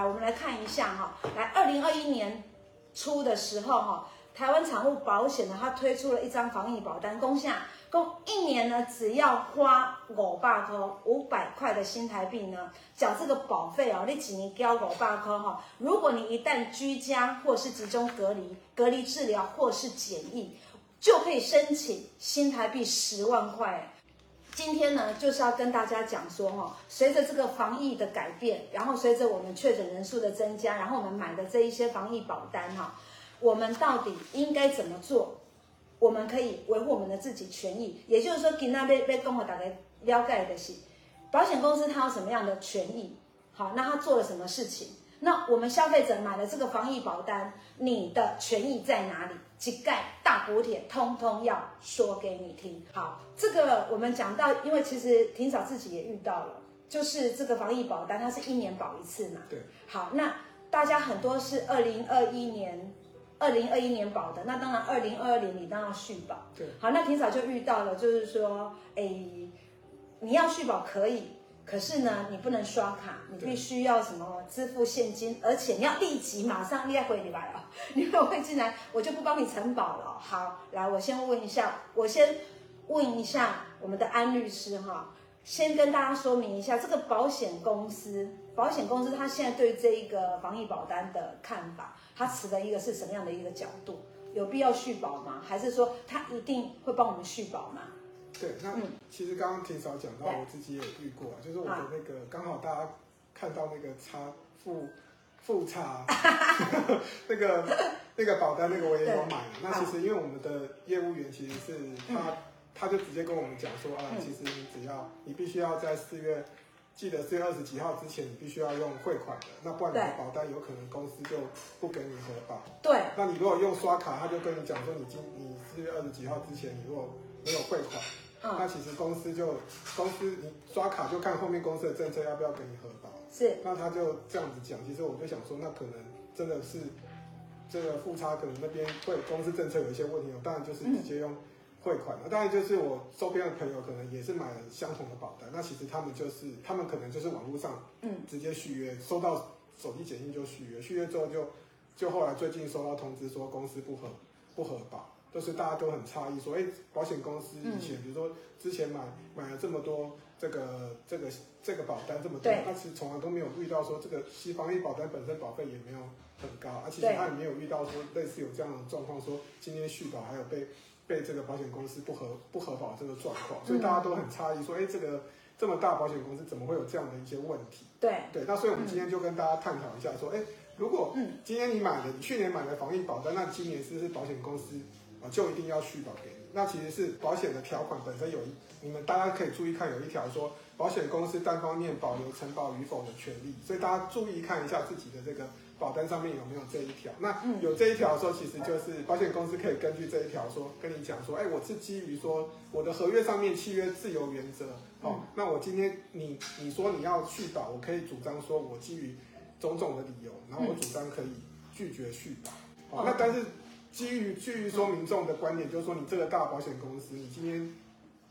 来，我们来看一下哈，来，二零二一年初的时候哈，台湾产物保险呢，它推出了一张防疫保单，公下公一年呢，只要花五百块五百块的新台币呢，缴这个保费哦，你几年交五百块哈。如果你一旦居家或是集中隔离、隔离治疗或是检疫，就可以申请新台币十万块。今天呢，就是要跟大家讲说哈，随着这个防疫的改变，然后随着我们确诊人数的增加，然后我们买的这一些防疫保单哈，我们到底应该怎么做？我们可以维护我们的自己权益。也就是说，给那被被跟我大家了解的是，保险公司它有什么样的权益？好，那他做了什么事情？那我们消费者买了这个防疫保单，你的权益在哪里？乞丐大补帖，通通要说给你听。好，这个我们讲到，因为其实婷嫂自己也遇到了，就是这个防疫保单，它是一年保一次嘛。对。好，那大家很多是二零二一年、二零二一年保的，那当然二零二二年你当然要续保。对。好，那霆嫂就遇到了，就是说，哎，你要续保可以。可是呢，你不能刷卡，你必须要什么支付现金，而且你要立即马上立刻回来哦。你如果会进来，我就不帮你承保了。好，来，我先问一下，我先问一下我们的安律师哈，先跟大家说明一下这个保险公司，保险公司他现在对这一个防疫保单的看法，他持的一个是什么样的一个角度？有必要续保吗？还是说他一定会帮我们续保吗？对，那其实刚刚霆嫂讲到，我自己也遇过，就是我的那个刚好大家看到那个差复复差那个那个保单，那个我也有买。那其实因为我们的业务员其实是他，他就直接跟我们讲说啊，其实你只要你必须要在四月，记得四月二十几号之前，你必须要用汇款的，那不然你的保单有可能公司就不给你核保。对。那你如果用刷卡，他就跟你讲说，你今你四月二十几号之前，你如果没有汇款。嗯、那其实公司就公司你刷卡就看后面公司的政策要不要给你核保，是。那他就这样子讲，其实我就想说，那可能真的是这个复差，可能那边会公司政策有一些问题，当然就是直接用汇款了。当然就是我周边的朋友可能也是买了相同的保单，那其实他们就是他们可能就是网络上嗯直接续约，收到手机简讯就续约，续约之后就就后来最近收到通知说公司不合不核保。就是大家都很诧异，说，哎，保险公司以前，比如说之前买买了这么多这个这个这个保单这么多，但是从来都没有遇到说这个西防疫保单本身保费也没有很高，而且他也没有遇到说类似有这样的状况，说今天续保还有被被这个保险公司不合不合保这个状况，所以大家都很诧异，说，哎，这个这么大保险公司怎么会有这样的一些问题？对。对，那所以我们今天就跟大家探讨一下，说，哎，如果今天你买的你去年买的防疫保单，那今年是不是保险公司？啊，就一定要续保给你。那其实是保险的条款本身有一，你们大家可以注意看，有一条说保险公司单方面保留承保与否的权利。所以大家注意看一下自己的这个保单上面有没有这一条。那有这一条的时候，其实就是保险公司可以根据这一条说跟你讲说，哎，我是基于说我的合约上面契约自由原则，哦，那我今天你你说你要续保，我可以主张说我基于种种的理由，然后我主张可以拒绝续保。哦，那但是。基于基于说民众的观点，就是说你这个大保险公司，你今天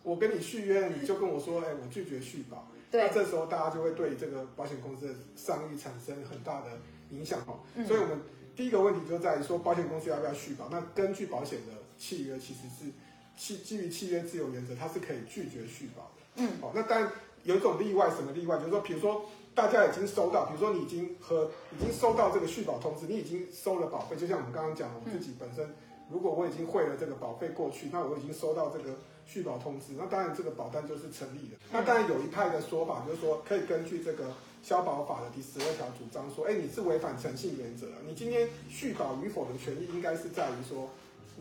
我跟你续约，你就跟我说，哎，我拒绝续保。对。那这时候大家就会对这个保险公司的商誉产生很大的影响哈。嗯。所以我们第一个问题就在于说，保险公司要不要续保？那根据保险的契约，其实是契基于契约自由原则，它是可以拒绝续保的。嗯。好，那当然有一种例外，什么例外？就是说，比如说。大家已经收到，比如说你已经和已经收到这个续保通知，你已经收了保费，就像我们刚刚讲，我自己本身，如果我已经汇了这个保费过去，那我已经收到这个续保通知，那当然这个保单就是成立的。那当然有一派的说法就是说，可以根据这个消保法的第十二条主张说，哎，你是违反诚信原则，你今天续保与否的权利应该是在于说，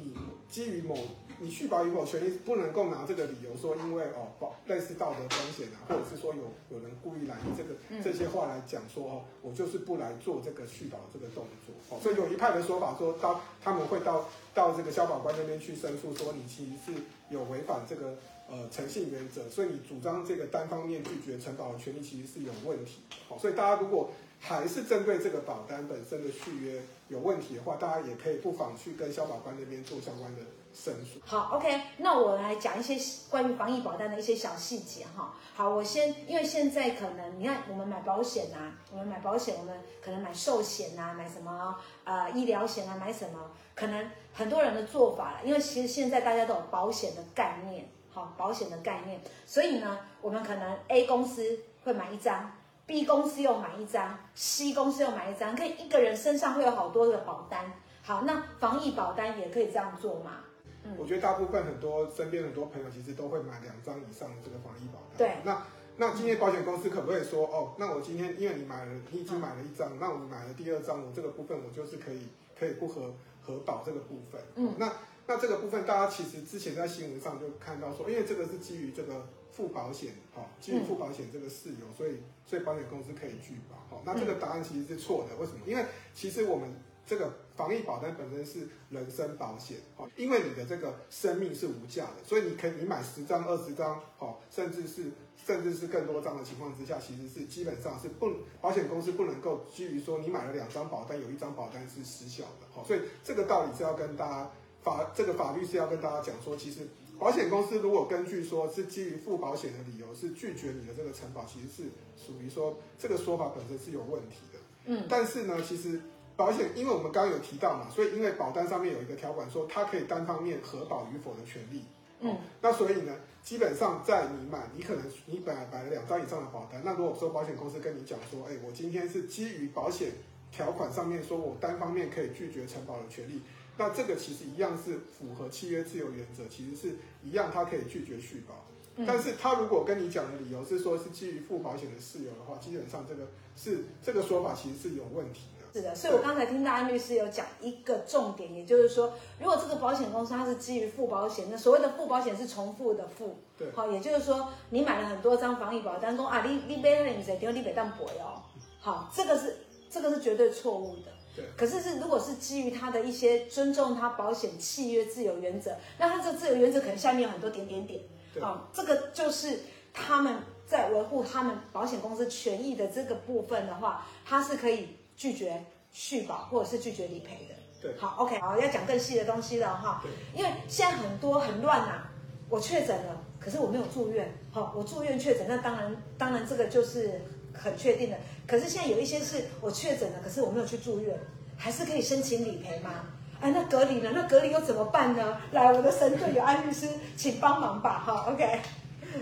你基于某。你续保与否权利不能够拿这个理由说，因为哦保类似道德风险啊，或者是说有有人故意来这个这些话来讲说哦，我就是不来做这个续保这个动作哦，所以有一派的说法说到他们会到到这个消保官那边去申诉，说你其实是有违反这个呃诚信原则，所以你主张这个单方面拒绝承保的权利其实是有问题。好，所以大家如果还是针对这个保单本身的续约有问题的话，大家也可以不妨去跟消保官那边做相关的申诉。好，OK，那我来讲一些关于防疫保单的一些小细节哈。好，我先，因为现在可能你看我们买保险啊，我们买保险，我们可能买寿险啊，买什么呃医疗险啊，买什么，可能很多人的做法，因为其实现在大家都有保险的概念，好，保险的概念，所以呢，我们可能 A 公司会买一张。B 公司又买一张，C 公司又买一张，可以一个人身上会有好多的保单。好，那防疫保单也可以这样做吗？嗯，我觉得大部分很多身边很多朋友其实都会买两张以上的这个防疫保单。对，那那今天保险公司可不可以说，哦，那我今天因为你买了，你已经买了一张，嗯，那我买了第二张，我这个部分我就是可以可以不核核保这个部分。嗯，那那这个部分大家其实之前在新闻上就看到说，因为这个是基于这个。附保险，哈，基于付保险这个事由，所以所以保险公司可以拒保，哈，那这个答案其实是错的，为什么？因为其实我们这个防疫保单本身是人身保险，哈，因为你的这个生命是无价的，所以你可以你买十张、二十张，哈，甚至是甚至是更多张的情况之下，其实是基本上是不保险公司不能够基于说你买了两张保单，有一张保单是失效的，哈，所以这个道理是要跟大家法这个法律是要跟大家讲说，其实。保险公司如果根据说是基于付保险的理由是拒绝你的这个承保，其实是属于说这个说法本身是有问题的。嗯，但是呢，其实保险，因为我们刚刚有提到嘛，所以因为保单上面有一个条款说它可以单方面核保与否的权利。嗯，那所以呢，基本上在你买，你可能你本来买了两张以上的保单，那如果说保险公司跟你讲说，哎，我今天是基于保险条款上面说我单方面可以拒绝承保的权利。那这个其实一样是符合契约自由原则，其实是一样，他可以拒绝续保。嗯。但是他如果跟你讲的理由是说是基于附保险的事由的话，基本上这个是这个说法其实是有问题的。是的，所以我刚才听到安律师有讲一个重点，也就是说，如果这个保险公司它是基于附保险，那所谓的附保险是重复的附，对，好，也就是说你买了很多张防疫保单，说啊，你你买了你谁，因为你没当赔哦，好，这个是这个是绝对错误的。可是是，如果是基于他的一些尊重他保险契约自由原则，那他这个自由原则可能下面有很多点点点，啊、哦，这个就是他们在维护他们保险公司权益的这个部分的话，他是可以拒绝续保或者是拒绝理赔的。对，好，OK，好，要讲更细的东西了哈，因为现在很多很乱呐，我确诊了，可是我没有住院，好，我住院确诊，那当然当然这个就是。很确定的，可是现在有一些是我确诊了，可是我没有去住院，还是可以申请理赔吗？哎，那隔离呢？那隔离又怎么办呢？来，我的神队友安律师，请帮忙吧。哈，OK。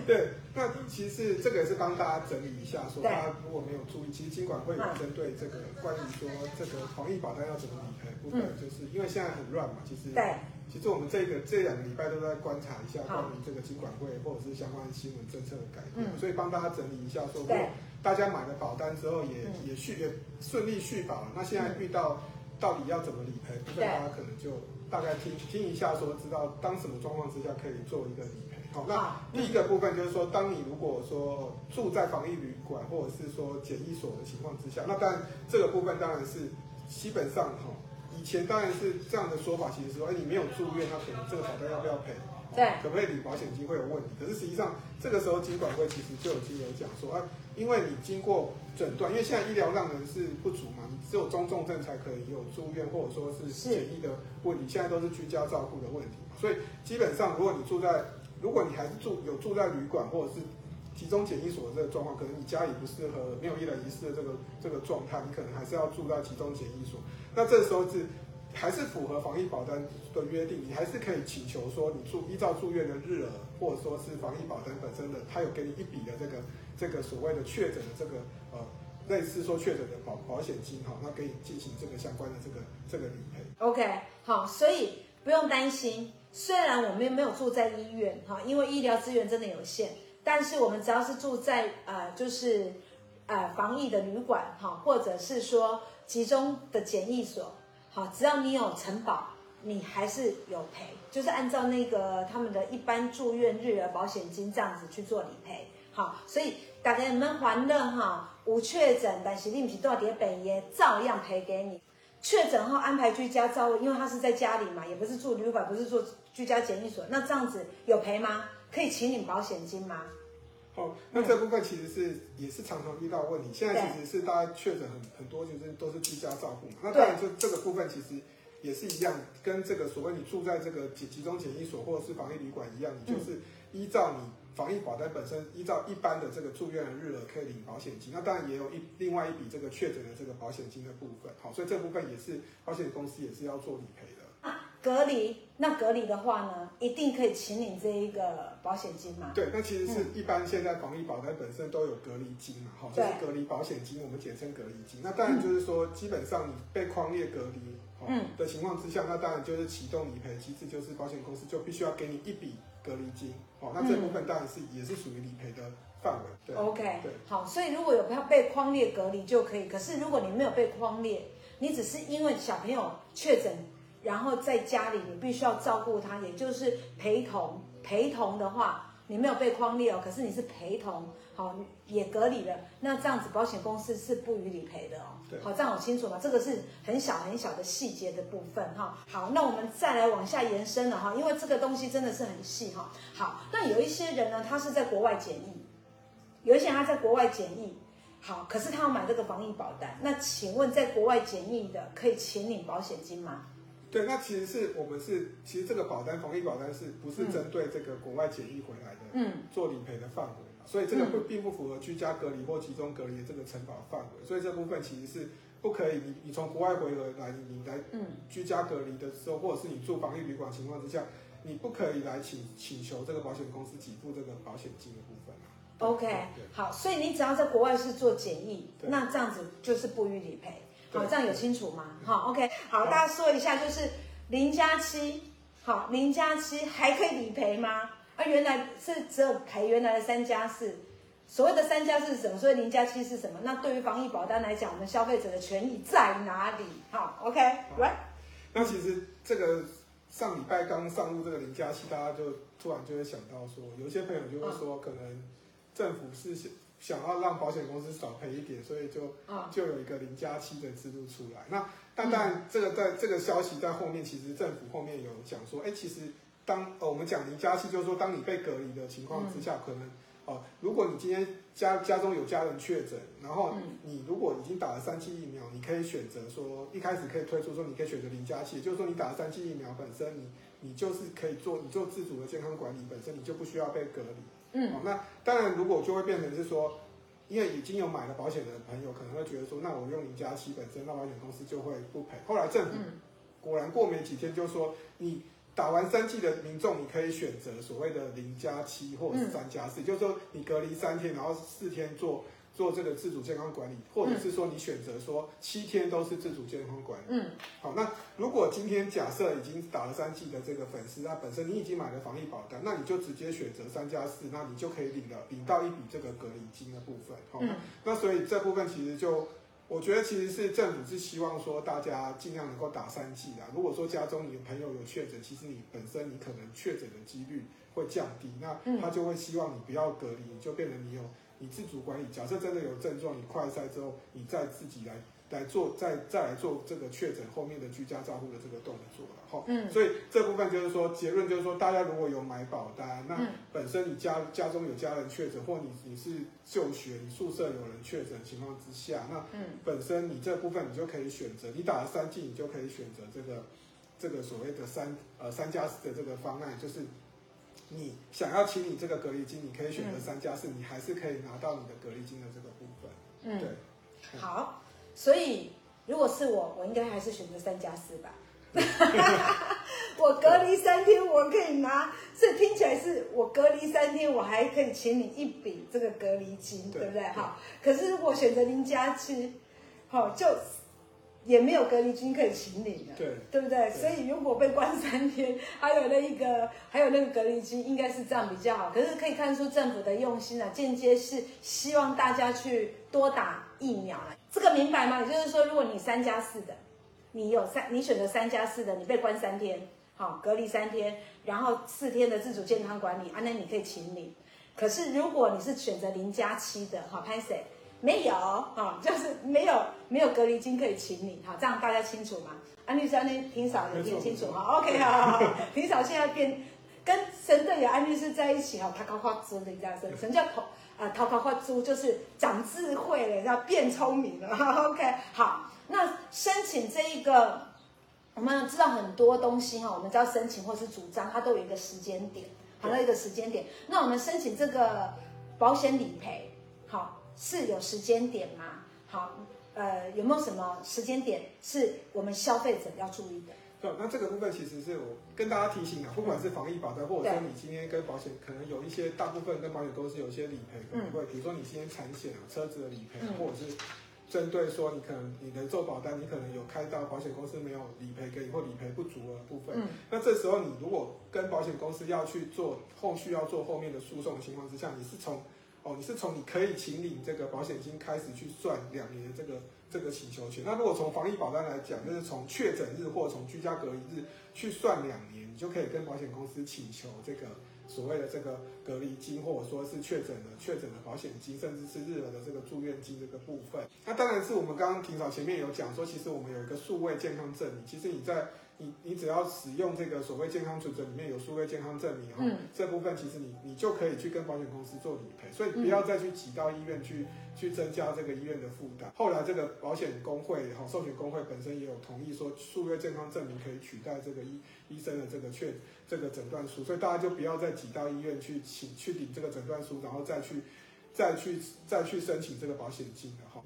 对，那其实这个也是帮大家整理一下，说大家如果没有注意，其实金管会有针对这个关于说这个防疫保单要怎么理赔部分，就是因为现在很乱嘛，其实对。其实我们这个这两个礼拜都在观察一下关于这个金管会或者是相关新闻政策的改变，所以帮大家整理一下说，如果大家买了保单之后也也续也顺利续保了，那现在遇到到底要怎么理赔，部分大家可能就大概听听一下，说知道当什么状况之下可以做一个理赔。好，那第一个部分就是说，当你如果说住在防疫旅馆或者是说检疫所的情况之下，那当然这个部分当然是基本上哈。以前当然是这样的说法，其实说，哎，你没有住院，那可能这个保单要不要赔？对，可不可以理保险金会有问题。可是实际上，这个时候金管会其实就已经有讲说，啊，因为你经过诊断，因为现在医疗量能是不足嘛，你只有中重症才可以有住院或者说是检疫的问题，现在都是居家照顾的问题嘛，所以基本上，如果你住在，如果你还是住有住在旅馆或者是集中检疫所的这个状况，可能你家里不适合，没有一人一室的这个这个状态，你可能还是要住在集中检疫所。那这时候是还是符合防疫保单的约定，你还是可以请求说，你住依照住院的日额，或者说是防疫保单本身的，他有给你一笔的这个这个所谓的确诊的这个呃类似说确诊的保保险金哈，那可以进行这个相关的这个这个理赔。OK，好，所以不用担心，虽然我们没有住在医院哈，因为医疗资源真的有限。但是我们只要是住在呃，就是呃防疫的旅馆哈，或者是说集中的检疫所，好，只要你有承保，你还是有赔，就是按照那个他们的一般住院日额保险金这样子去做理赔，好，所以大家你们还的哈，无确诊但是你不是住在本业，照样赔给你。确诊后安排居家照顾，因为他是在家里嘛，也不是住旅馆，不是住居家检疫所，那这样子有赔吗？可以请领保险金吗？哦，那这部分其实是也是常常遇到问题。现在其实是大家确诊很很多，就是都是居家照顾嘛。那当然，就这个部分其实也是一样，跟这个所谓你住在这个集集中检疫所或者是防疫旅馆一样，你就是依照你防疫保单本身，依照一般的这个住院的日额可以领保险金。那当然也有一另外一笔这个确诊的这个保险金的部分。好，所以这部分也是保险公司也是要做理赔的。隔离，那隔离的话呢，一定可以请领这一个保险金嘛？对，那其实是一般现在防疫保单本身都有隔离金嘛，哈、嗯，就是隔离保险金，我们简称隔离金。那当然就是说，基本上你被框列隔离，嗯，的情况之下，那当然就是启动理赔机制，就是保险公司就必须要给你一笔隔离金，哦，那这部分当然是也是属于理赔的范围。对，OK，对，好，所以如果有要被框列隔离就可以，可是如果你没有被框列，你只是因为小朋友确诊。然后在家里，你必须要照顾他，也就是陪同。陪同的话，你没有被框列哦，可是你是陪同，好，也隔离了。那这样子，保险公司是不予理赔的哦。对。好，这样好清楚吗？这个是很小很小的细节的部分哈。好，那我们再来往下延伸了哈，因为这个东西真的是很细哈。好，那有一些人呢，他是在国外检疫，有一些人他在国外检疫，好，可是他要买这个防疫保单。那请问，在国外检疫的可以请领保险金吗？对，那其实是我们是，其实这个保单防疫保单是不是针对这个国外检疫回来的，嗯，做理赔的范围，所以这个不并不符合居家隔离或集中隔离的这个承保范围，所以这部分其实是不可以，你你从国外回来，你来居家隔离的时候，或者是你住防疫旅馆情况之下，你不可以来请请求这个保险公司给付这个保险金的部分啊。OK，好，所以你只要在国外是做检疫，那这样子就是不予理赔。好，这样有清楚吗？好，OK，好，大家说一下，就是零加七，好，零加七还可以理赔吗？啊，原来是只有赔原来的三加四，所谓的三加四是什么？所以零加七是什么？那对于防疫保单来讲，我们消费者的权益在哪里？好，OK，来，那其实这个上礼拜刚上路这个零加七，大家就突然就会想到说，有些朋友就会说，可能政府是想要让保险公司少赔一点，所以就就有一个零加七的制度出来。那但但这个在这个消息在后面，其实政府后面有讲说，哎，其实当呃我们讲零加七，就是说当你被隔离的情况之下，可能哦，如果你今天家家中有家人确诊，然后你如果已经打了三期疫苗，你可以选择说一开始可以推出说你可以选择零加七，就是说你打了三期疫苗本身你你就是可以做你做自主的健康管理，本身你就不需要被隔离。嗯，哦，那当然，如果就会变成是说，因为已经有买了保险的朋友可能会觉得说，那我用零加七本身，那保险公司就会不赔。后来政府果然过没几天就说，你打完三剂的民众，你可以选择所谓的零加七或者是三加四，就是说你隔离三天，然后四天做。做这个自主健康管理，或者是说你选择说七天都是自主健康管理。嗯，好，那如果今天假设已经打了三剂的这个粉丝，那本身你已经买了防疫保单，那你就直接选择三加四，那你就可以领了领到一笔这个隔离金的部分。好，嗯，那所以这部分其实就我觉得其实是政府是希望说大家尽量能够打三剂的。如果说家中你的朋友有确诊，其实你本身你可能确诊的几率会降低，那他就会希望你不要隔离，你就变成你有。你自主管理，假设真的有症状，你快筛之后，你再自己来来做，再再来做这个确诊后面的居家照护的这个动作了哈。嗯，所以这部分就是说，结论就是说，大家如果有买保单，那本身你家家中有家人确诊，或你你是就学，你宿舍有人确诊情况之下，那嗯，本身你这部分你就可以选择，你打了三剂，你就可以选择这个这个所谓的三呃三加四的这个方案，就是。你想要请你这个隔离金，你可以选择三加四，你还是可以拿到你的隔离金的这个部分。嗯，对。好，所以如果是我，我应该还是选择三加四吧。我隔离三天，我可以拿，这听起来是我隔离三天，我还可以请你一笔这个隔离金，对，对不对？好，可是如果选择零加七，好就。也没有隔离金可以请领的，对，对不对？对，所以如果被关三天，还有那一个，还有那个隔离金，应该是这样比较好。可是可以看出政府的用心啊，间接是希望大家去多打疫苗了。这个明白吗？也就是说，如果你三加四的，你有三，你选择三加四的，你被关三天，好，隔离三天，然后四天的自主健康管理，啊，那你可以请领。可是如果你是选择零加七的，好，拍谁？没有啊，就是没有没有隔离金可以请你哈，这样大家清楚吗？安律师，安律平嫂有听清楚哈？OK，好好好，平嫂现在变跟神队友安律师在一起哈，他高高直的这样子，什么叫同呃，头壳发珠就是长智慧了，要变聪明了。OK，好，那申请这一个，我们知道很多东西哈，我们知道申请或是主张，它都有一个时间点，好，有一个时间点。那我们申请这个保险理赔，好，是有时间点吗？好，呃，有没有什么时间点是我们消费者要注意的？对，那这个部分其实是我跟大家提醒啊，不管是防疫保单，或者说你今天跟保险可能有一些大部分跟保险公司有一些理赔，可能会比如说你今天产险啊、车子的理赔，或者是针对说你可能你的做保单，你可能有开到保险公司没有理赔给你或理赔不足的部分，那这时候你如果跟保险公司要去做后续要做后面的诉讼的情况之下，你是从哦你是从你可以请领这个保险金开始去算两年的这个。这个请求权，那如果从防疫保单来讲，就是从确诊日或从居家隔离日去算两年，你就可以跟保险公司请求这个所谓的这个隔离金，或者说是确诊的确诊的保险金，甚至是日额的这个住院金这个部分。那当然是我们刚刚庭嫂前面有讲说，其实我们有一个数位健康证明，其实你在。你你只要使用这个所谓健康存折里面有数位健康证明哈，嗯、这部分其实你你就可以去跟保险公司做理赔，所以不要再去挤到医院去去增加这个医院的负担。后来这个保险工会哈，寿险工会本身也有同意说，数位健康证明可以取代这个医医生的这个确这个诊断书，所以大家就不要再挤到医院去请去领这个诊断书，然后再去再去再去申请这个保险金了哈。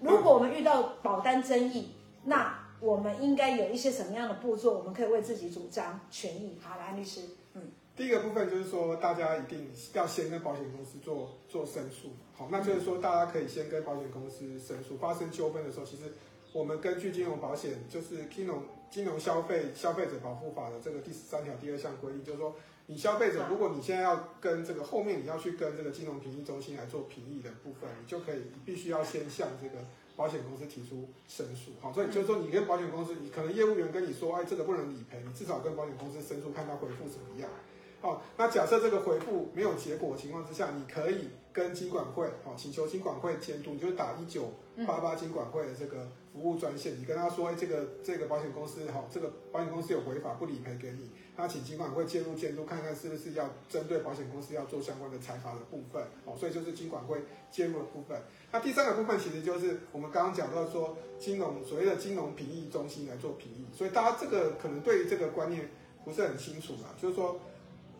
如果我们遇到保单争议，那我们应该有一些什么样的步骤，我们可以为自己主张权益？好，来，律师，嗯，第一个部分就是说，大家一定要先跟保险公司做做申诉，好，那就是说，大家可以先跟保险公司申诉，发生纠纷的时候，其实我们根据金融保险，就是金融金融消费消费者保护法的这个第十三条第二项规定，就是说，你消费者如果你现在要跟这个后面你要去跟这个金融评议中心来做评议的部分，你就可以，你必须要先向这个。保险公司提出申诉，好，所以就是说，你跟保险公司，你可能业务员跟你说，哎，这个不能理赔，你至少跟保险公司申诉，看他回复怎么样。好，那假设这个回复没有结果的情况之下，你可以跟金管会，好，请求金管会监督，你就打一九八八金管会的这个服务专线，你跟他说，哎，这个这个保险公司，好，这个保险公司有违法不理赔给你，那请金管会介入监督，看看是不是要针对保险公司要做相关的裁罚的部分，好，所以就是金管会介入的部分。那第三个部分其实就是我们刚刚讲到说，金融所谓的金融评议中心来做评议，所以大家这个可能对于这个观念不是很清楚嘛，就是说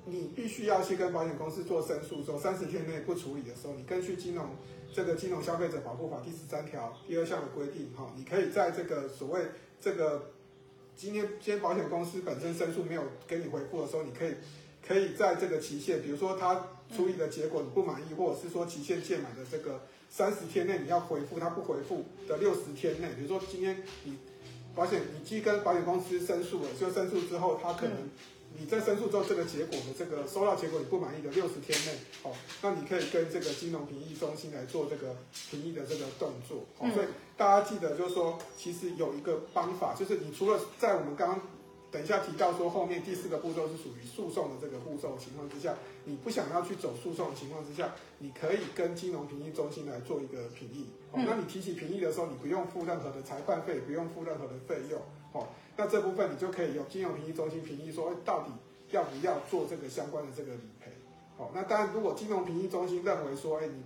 你必须要去跟保险公司做申诉，说三十天内不处理的时候，你根据金融这个金融消费者保护法第十三条第二项的规定，哈，你可以在这个所谓这个今天今天保险公司本身申诉没有给你回复的时候，你可以可以在这个期限，比如说他处理的结果你不满意，或者是说期限届满的这个。三十天内你要回复，他不回复的六十天内，比如说今天你保险你既跟保险公司申诉了，就申诉之后，他可能你在申诉之后这个结果的这个收到结果你不满意的六十天内，哦，那你可以跟这个金融评议中心来做这个评议的这个动作，哦，所以大家记得就是说，其实有一个方法，就是你除了在我们刚刚。等一下提到说，后面第四个步骤是属于诉讼的这个步骤情况之下，你不想要去走诉讼的情况之下，你可以跟金融评议中心来做一个评议。哦，那你提起评议的时候，你不用付任何的裁判费，不用付任何的费用。哦，那这部分你就可以由金融评议中心评议说，到底要不要做这个相关的这个理赔。好，那当然，如果金融评议中心认为说，哎，你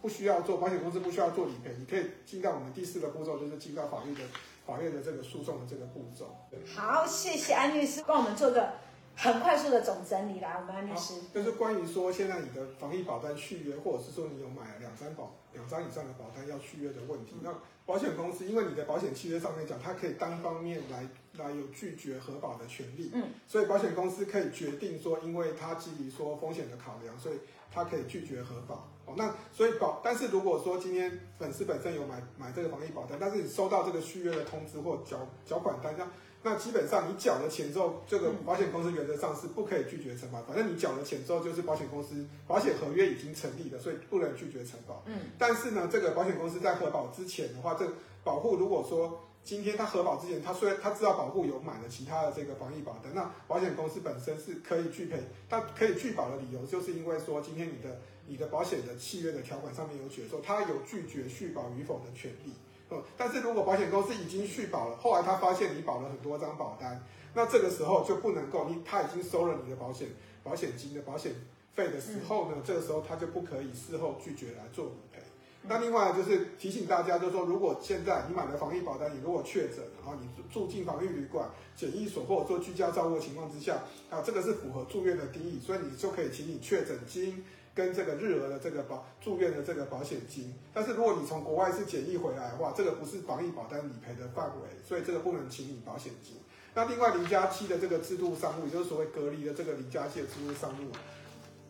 不需要做，保险公司不需要做理赔，你可以进到我们第四个步骤，就是进到法律的。法院的这个诉讼的这个步骤。好，谢谢安律师帮我们做个很快速的总整理。来，我们安律师，就是关于说现在你的防疫保单续约，或者是说你有买了两张保两张以上的保单要续约的问题。那保险公司因为你的保险契约上面讲，它可以单方面来来有拒绝核保的权利。嗯，所以保险公司可以决定说，因为它基于说风险的考量，所以它可以拒绝核保。哦，那所以保，但是如果说今天粉丝本身有买买这个防疫保单，但是你收到这个续约的通知或缴缴款单，那那基本上你缴了钱之后，这个保险公司原则上是不可以拒绝承保，反正你缴了钱之后，就是保险公司保险合约已经成立了，所以不能拒绝承保。嗯，但是呢，这个保险公司在核保之前的话，这保护如果说。今天他核保之前，他虽然他知道保护有买了其他的这个防疫保单，那保险公司本身是可以拒赔，他可以拒保的理由就是因为说今天你的你的保险的契约的条款上面有写说，他有拒绝续保与否的权利。嗯，但是如果保险公司已经续保了，后来他发现你保了很多张保单，那这个时候就不能够，你他已经收了你的保险保险金的保险费的时候呢，这个时候他就不可以事后拒绝来做理赔。那另外就是提醒大家，就是说，如果现在你买了防疫保单，你如果确诊，然后你住进防疫旅馆、检疫所或者做居家照顾的情况之下，啊，这个是符合住院的定义，所以你就可以请你确诊金跟这个日额的这个保住院的这个保险金。但是如果你从国外是检疫回来的话，这个不是防疫保单理赔的范围，所以这个不能请你保险金。那另外零加七的这个制度商务，也就是所谓隔离的这个零加七的制度商务。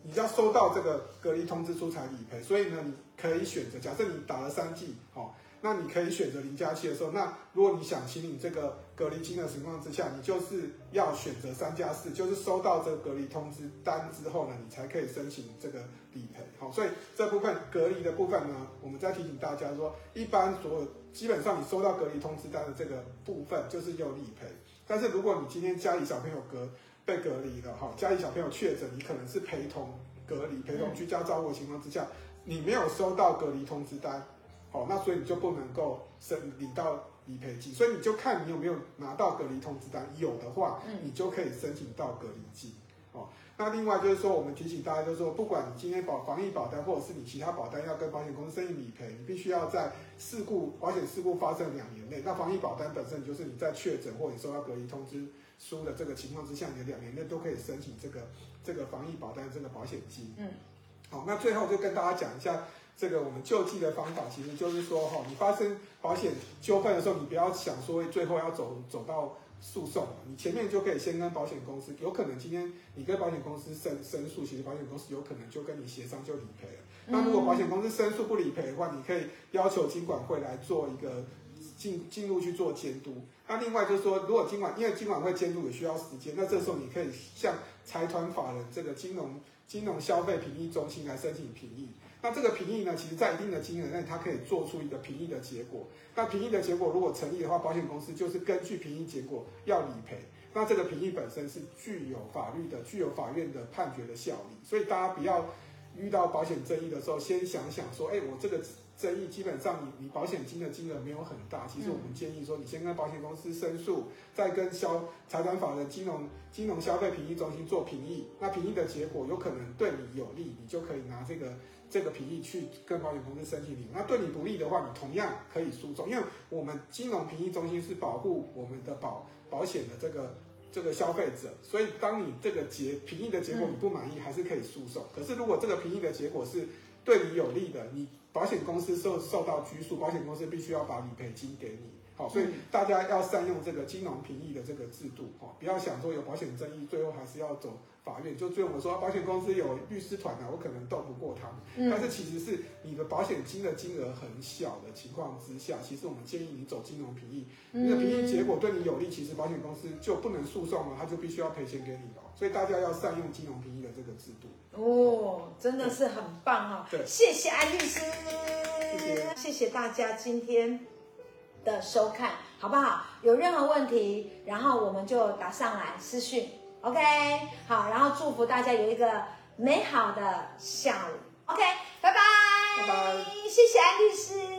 你要收到这个隔离通知书才理赔，所以呢，你可以选择，假设你打了三剂，好，那你可以选择零加七的时候，那如果你想请领这个隔离金的情况之下，你就是要选择三加四，就是收到这个隔离通知单之后呢，你才可以申请这个理赔，好，所以这部分隔离的部分呢，我们再提醒大家说，一般所有基本上你收到隔离通知单的这个部分就是有理赔，但是如果你今天家里小朋友隔被隔离了哈，家里小朋友确诊，你可能是陪同隔离、陪同居家照顾的情况之下，你没有收到隔离通知单，好，那所以你就不能够申领到理赔金，所以你就看你有没有拿到隔离通知单，有的话，你就可以申请到隔离金，哦，那另外就是说，我们提醒大家就是说，不管你今天保防疫保单，或者是你其他保单要跟保险公司申请理赔，你必须要在事故保险事故发生两年内，那防疫保单本身就是你在确诊或者你收到隔离通知。书的这个情况之下，你的两年内都可以申请这个这个防疫保单这个保险金。嗯，好，那最后就跟大家讲一下这个我们救济的方法，其实就是说哈，你发生保险纠纷的时候，你不要想说最后要走走到诉讼，你前面就可以先跟保险公司，有可能今天你跟保险公司申申诉，其实保险公司有可能就跟你协商就理赔了。那如果保险公司申诉不理赔的话，你可以要求金管会来做一个。进进入去做监督，那另外就是说，如果金管，因为金管会监督也需要时间，那这时候你可以向财团法人这个金融金融消费评议中心来申请评议。那这个评议呢，其实在一定的金额内，它可以做出一个评议的结果。那评议的结果如果成立的话，保险公司就是根据评议结果要理赔。那这个评议本身是具有法律的、具有法院的判决的效力。所以大家不要遇到保险争议的时候，先想想说，哎，我这个。争议基本上你，你你保险金的金额没有很大，其实我们建议说，你先跟保险公司申诉，再跟消财产法的金融金融消费评议中心做评议。那评议的结果有可能对你有利，你就可以拿这个这个评议去跟保险公司申请领。那对你不利的话，你同样可以诉讼，因为我们金融评议中心是保护我们的保保险的这个这个消费者，所以当你这个结评议的结果你不满意，还是可以诉讼。可是如果这个评议的结果是对你有利的，你。保险公司受受到拘束，保险公司必须要把理赔金给你。好，所以大家要善用这个金融评议的这个制度，哈，不要想说有保险争议，最后还是要走法院。就最后我说保险公司有律师团啊，我可能斗不过他们。但是其实是你的保险金的金额很小的情况之下，其实我们建议你走金融评议。你的评议结果对你有利，其实保险公司就不能诉讼了，他就必须要赔钱给你了。所以大家要善用金融评议的这个制度。哦，真的是很棒哈！对，谢谢安律师，谢谢，谢谢大家今天的收看，好不好？有任何问题，然后我们就打上来私讯，OK？好，然后祝福大家有一个美好的下午，OK？拜拜，拜拜，谢谢安律师。